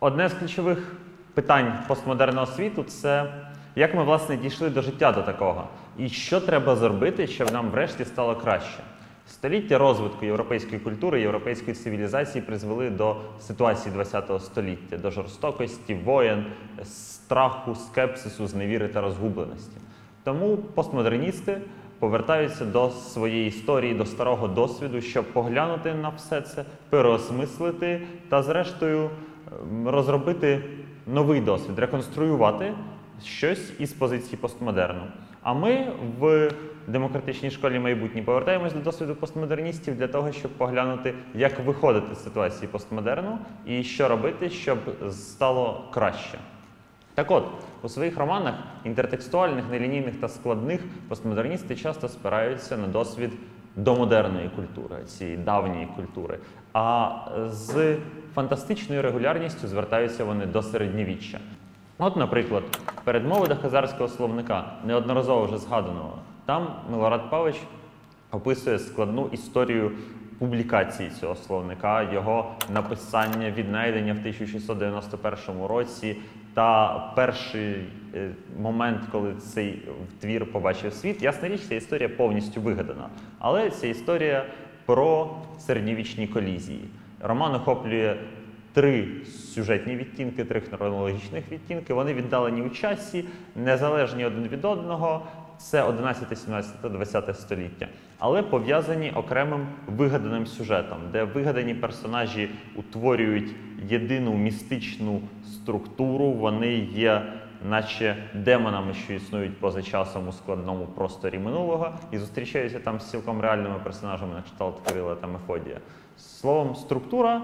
Одне з ключових питань постмодерного світу це як ми власне дійшли до життя до такого, і що треба зробити, щоб нам врешті стало краще. Століття розвитку європейської культури, європейської цивілізації призвели до ситуації ХХ століття, до жорстокості, воєн, страху, скепсису, зневіри та розгубленості. Тому постмодерністи повертаються до своєї історії, до старого досвіду, щоб поглянути на все це, переосмислити та, зрештою, ем, розробити новий досвід, реконструювати щось із позиції постмодерну. А ми в демократичній школі майбутнє повертаємось до досвіду постмодерністів для того, щоб поглянути, як виходити з ситуації постмодерну і що робити, щоб стало краще. Так от, у своїх романах інтертекстуальних, нелінійних та складних постмодерністи часто спираються на досвід домодерної культури, цієї давньої культури. А з фантастичною регулярністю звертаються вони до середньовіччя. От, наприклад, передмови до хазарського словника, неодноразово вже згаданого, там Милорад Павич описує складну історію публікації цього словника, його написання, віднайдення в 1691 році, та перший е, момент, коли цей твір побачив світ. Ясна річ, ця історія повністю вигадана. Але це історія про середньовічні колізії. Роман охоплює три сюжетні відтінки, три хронологічних відтінки. Вони віддалені у часі, незалежні один від одного. Це 11, 17 та 20 століття, але пов'язані окремим вигаданим сюжетом, де вигадані персонажі утворюють єдину містичну структуру. Вони є, наче демонами, що існують поза часом у складному просторі минулого, і зустрічаються там з цілком реальними персонажами, на кшталт Кирила та Мефодія. Словом, структура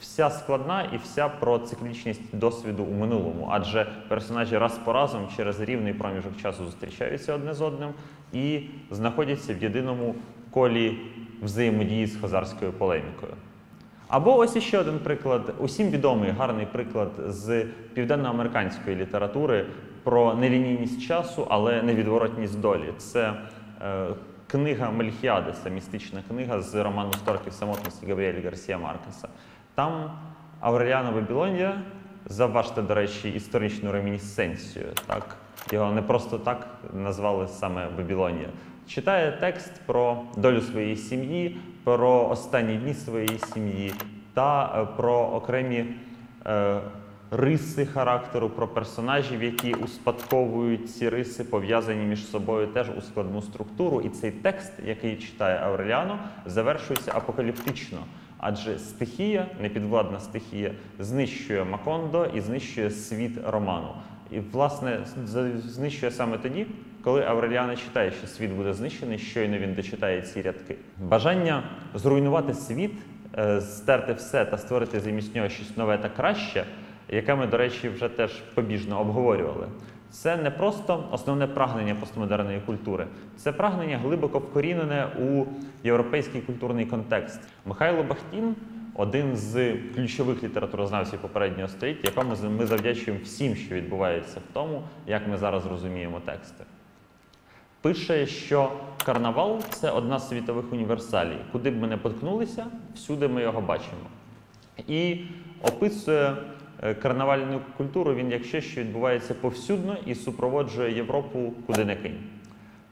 вся складна і вся про циклічність досвіду у минулому, адже персонажі раз по разом через рівний проміжок часу зустрічаються одне з одним і знаходяться в єдиному колі взаємодії з хазарською полемікою. Або ось іще один приклад, усім відомий гарний приклад з південноамериканської літератури про нелінійність часу, але невідворотність долі. Це е, книга Мельхіадеса, містична книга з роману Сторків самотності Габріелі Гарсія Маркеса. Там Авреліано Вавилонія, заважте, до речі, історичну ремінісценцію. Так? Його не просто так назвали саме Вавилонія. Читає текст про долю своєї сім'ї, про останні дні своєї сім'ї та е, про окремі е, риси характеру, про персонажів, які успадковують ці риси, пов'язані між собою теж у складну структуру. І цей текст, який читає Авреліано, завершується апокаліптично. Адже стихія, непідвладна стихія, знищує Макондо і знищує світ роману. І, власне, знищує саме тоді, коли Авреліано читає, що світ буде знищений, щойно він дочитає ці рядки. Бажання зруйнувати світ, е, стерти все та створити замість нього щось нове та краще, яке ми, до речі, вже теж побіжно обговорювали. Це не просто основне прагнення постмодерної культури, це прагнення глибоко вкорінене у європейський культурний контекст. Михайло Бахтін один з ключових літературознавців попереднього століття, якому ми завдячуємо всім, що відбувається в тому, як ми зараз розуміємо тексти. Пише, що карнавал це одна з світових універсалій. Куди б ми не поткнулися, всюди ми його бачимо. І описує карнавальну культуру він як щось, що відбувається повсюдно і супроводжує Європу куди не кинь.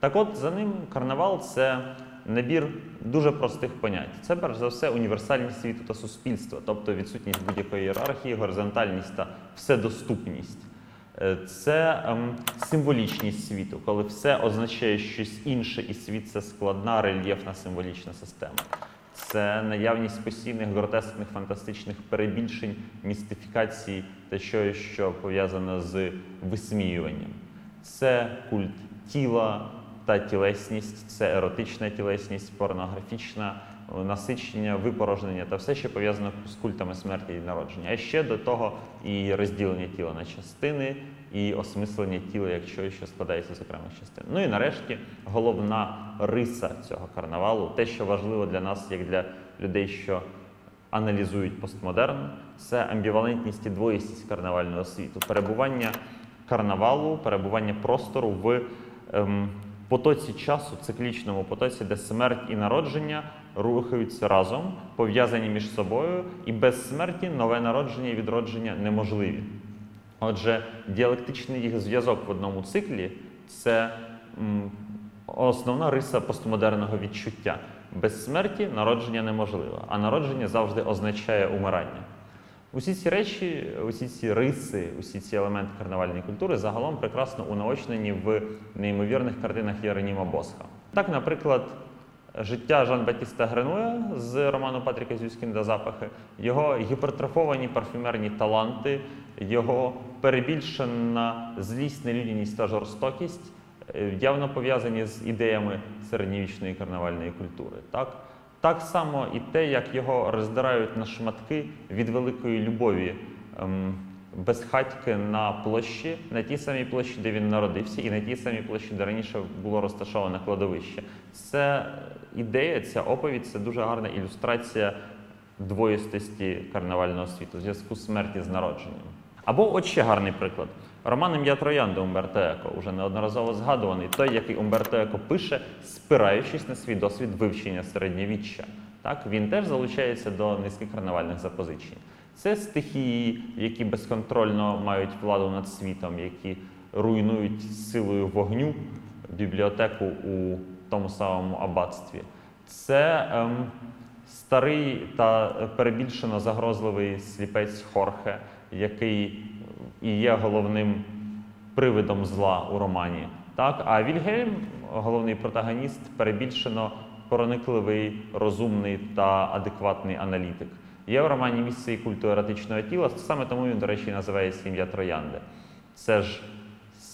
Так от, за ним карнавал це набір дуже простих понять. Це перш за все універсальність світу та суспільства, тобто відсутність будь-якої ієрархії, горизонтальність та вседоступність. Е, Це ем, символічність світу, коли все означає щось інше, і світ це складна рельєфна символічна система. Це наявність постійних гротескних фантастичних перебільшень, містифікацій та що, що пов'язано з висміюванням. Це культ тіла та тілесність, це еротична тілесність, порнографічна насичення, випорожнення та все, що пов'язано з культами смерті і народження. А ще до того і розділення тіла на частини, і осмислення тіла як щось, що складається з окремих частин. Ну і нарешті головна риса цього карнавалу, те, що важливо для нас, як для людей, що аналізують постмодерн, це амбівалентність і двоїстість карнавального світу, перебування карнавалу, перебування простору в ем, потоці часу, циклічному потоці, де смерть і народження рухаються разом, пов'язані між собою, і без смерті нове народження і відродження неможливі. Отже, діалектичний їх зв'язок в одному циклі це основна риса постмодерного відчуття. Без смерті народження неможливо, а народження завжди означає умирання. Усі ці речі, усі ці риси, усі ці елементи карнавальної культури загалом прекрасно унаочнені в неймовірних картинах Єроніма Босха. Так, наприклад, життя Жан Батіста Гренуя з роману Патріка Зюскінда Запахи, його гіпертрофовані парфюмерні таланти, його перебільшена злість, нелюдяність та жорстокість е, явно пов'язані з ідеями середньовічної карнавальної культури. Так? Так само і те, як його роздирають на шматки від великої любові ем, безхатьки на площі, на тій самій площі, де він народився, і на тій самій площі, де раніше було розташоване кладовище. Це ідея, ця оповідь це дуже гарна ілюстрація двоїстості карнавального світу, зв'язку з смерті з народженням. Або от ще гарний приклад. Роман «Ім'я Троянди Умберто Еко, уже неодноразово згадуваний, той, який Умберто Еко пише, спираючись на свій досвід вивчення середньовіччя. Так, він теж залучається до низки карнавальних запозичень. Це стихії, які безконтрольно мають владу над світом, які руйнують силою вогню бібліотеку у тому самому аббатстві. Це ем, старий та перебільшено загрозливий сліпець Хорхе, який і є головним привидом зла у романі. Так? А Вільгельм, головний протагоніст, перебільшено проникливий, розумний та адекватний аналітик. Є в романі місце і культу еротичного тіла, саме тому він, до речі, і називається ім'я Троянди. Це ж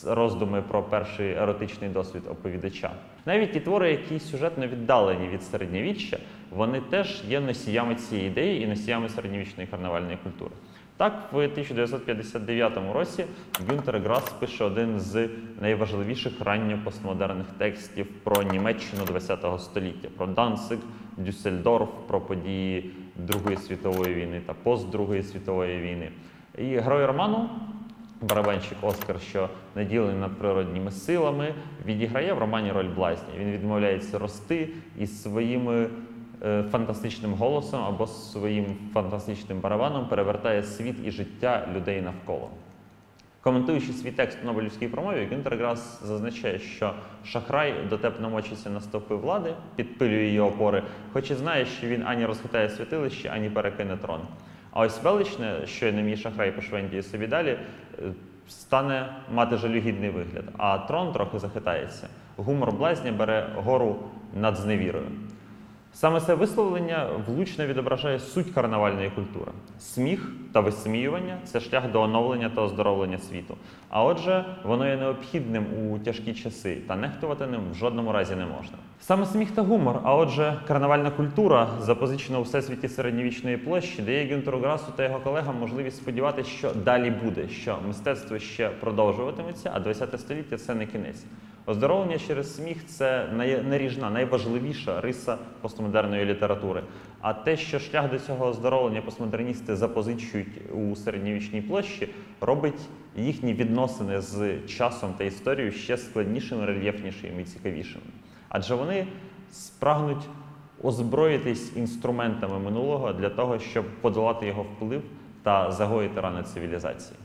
роздуми про перший еротичний досвід оповідача. Навіть ті твори, які сюжетно віддалені від середньовіччя, вони теж є носіями цієї ідеї і носіями середньовічної карнавальної культури. Так, в 1959 році Гюнтер Грас пише один з найважливіших ранньопостмодерних текстів про Німеччину ХХ століття, про Данциг, Дюссельдорф, про події Другої світової війни та пост Другої світової війни. І герой роману барабанщик Оскар, що наділений надприродніми силами, відіграє в романі роль блазня. Він відмовляється рости і своїми е, фантастичним голосом або своїм фантастичним барабаном перевертає світ і життя людей навколо. Коментуючи свій текст у Нобелівській промові, Гюнтер Грас зазначає, що шахрай дотепно мочиться на стовпи влади, підпилює її опори, хоч і знає, що він ані розхитає святилище, ані перекине трон. А ось величне, що не мій шахрай пошвендіє собі далі, е, стане мати жалюгідний вигляд, а трон трохи захитається. Гумор блазня бере гору над зневірою. Саме це висловлення влучно відображає суть карнавальної культури. Сміх та висміювання це шлях до оновлення та оздоровлення світу. А отже, воно є необхідним у тяжкі часи, та нехтувати ним в жодному разі не можна. Саме сміх та гумор, а отже, карнавальна культура, запозичена у всесвіті середньовічної площі, дає Гюнтеру Грасу та його колегам можливість сподіватися, що далі буде, що мистецтво ще продовжуватиметься, а 20 століття це не кінець. Оздоровлення через сміх це наріжна, найважливіша риса постмодерної літератури. А те, що шлях до цього оздоровлення постмодерністи запозичують у середньовічній площі, робить їхні відносини з часом та історією ще складнішими, рельєфнішими і цікавішими. Адже вони спрагнуть озброїтись інструментами минулого для того, щоб подолати його вплив та загоїти рани цивілізації.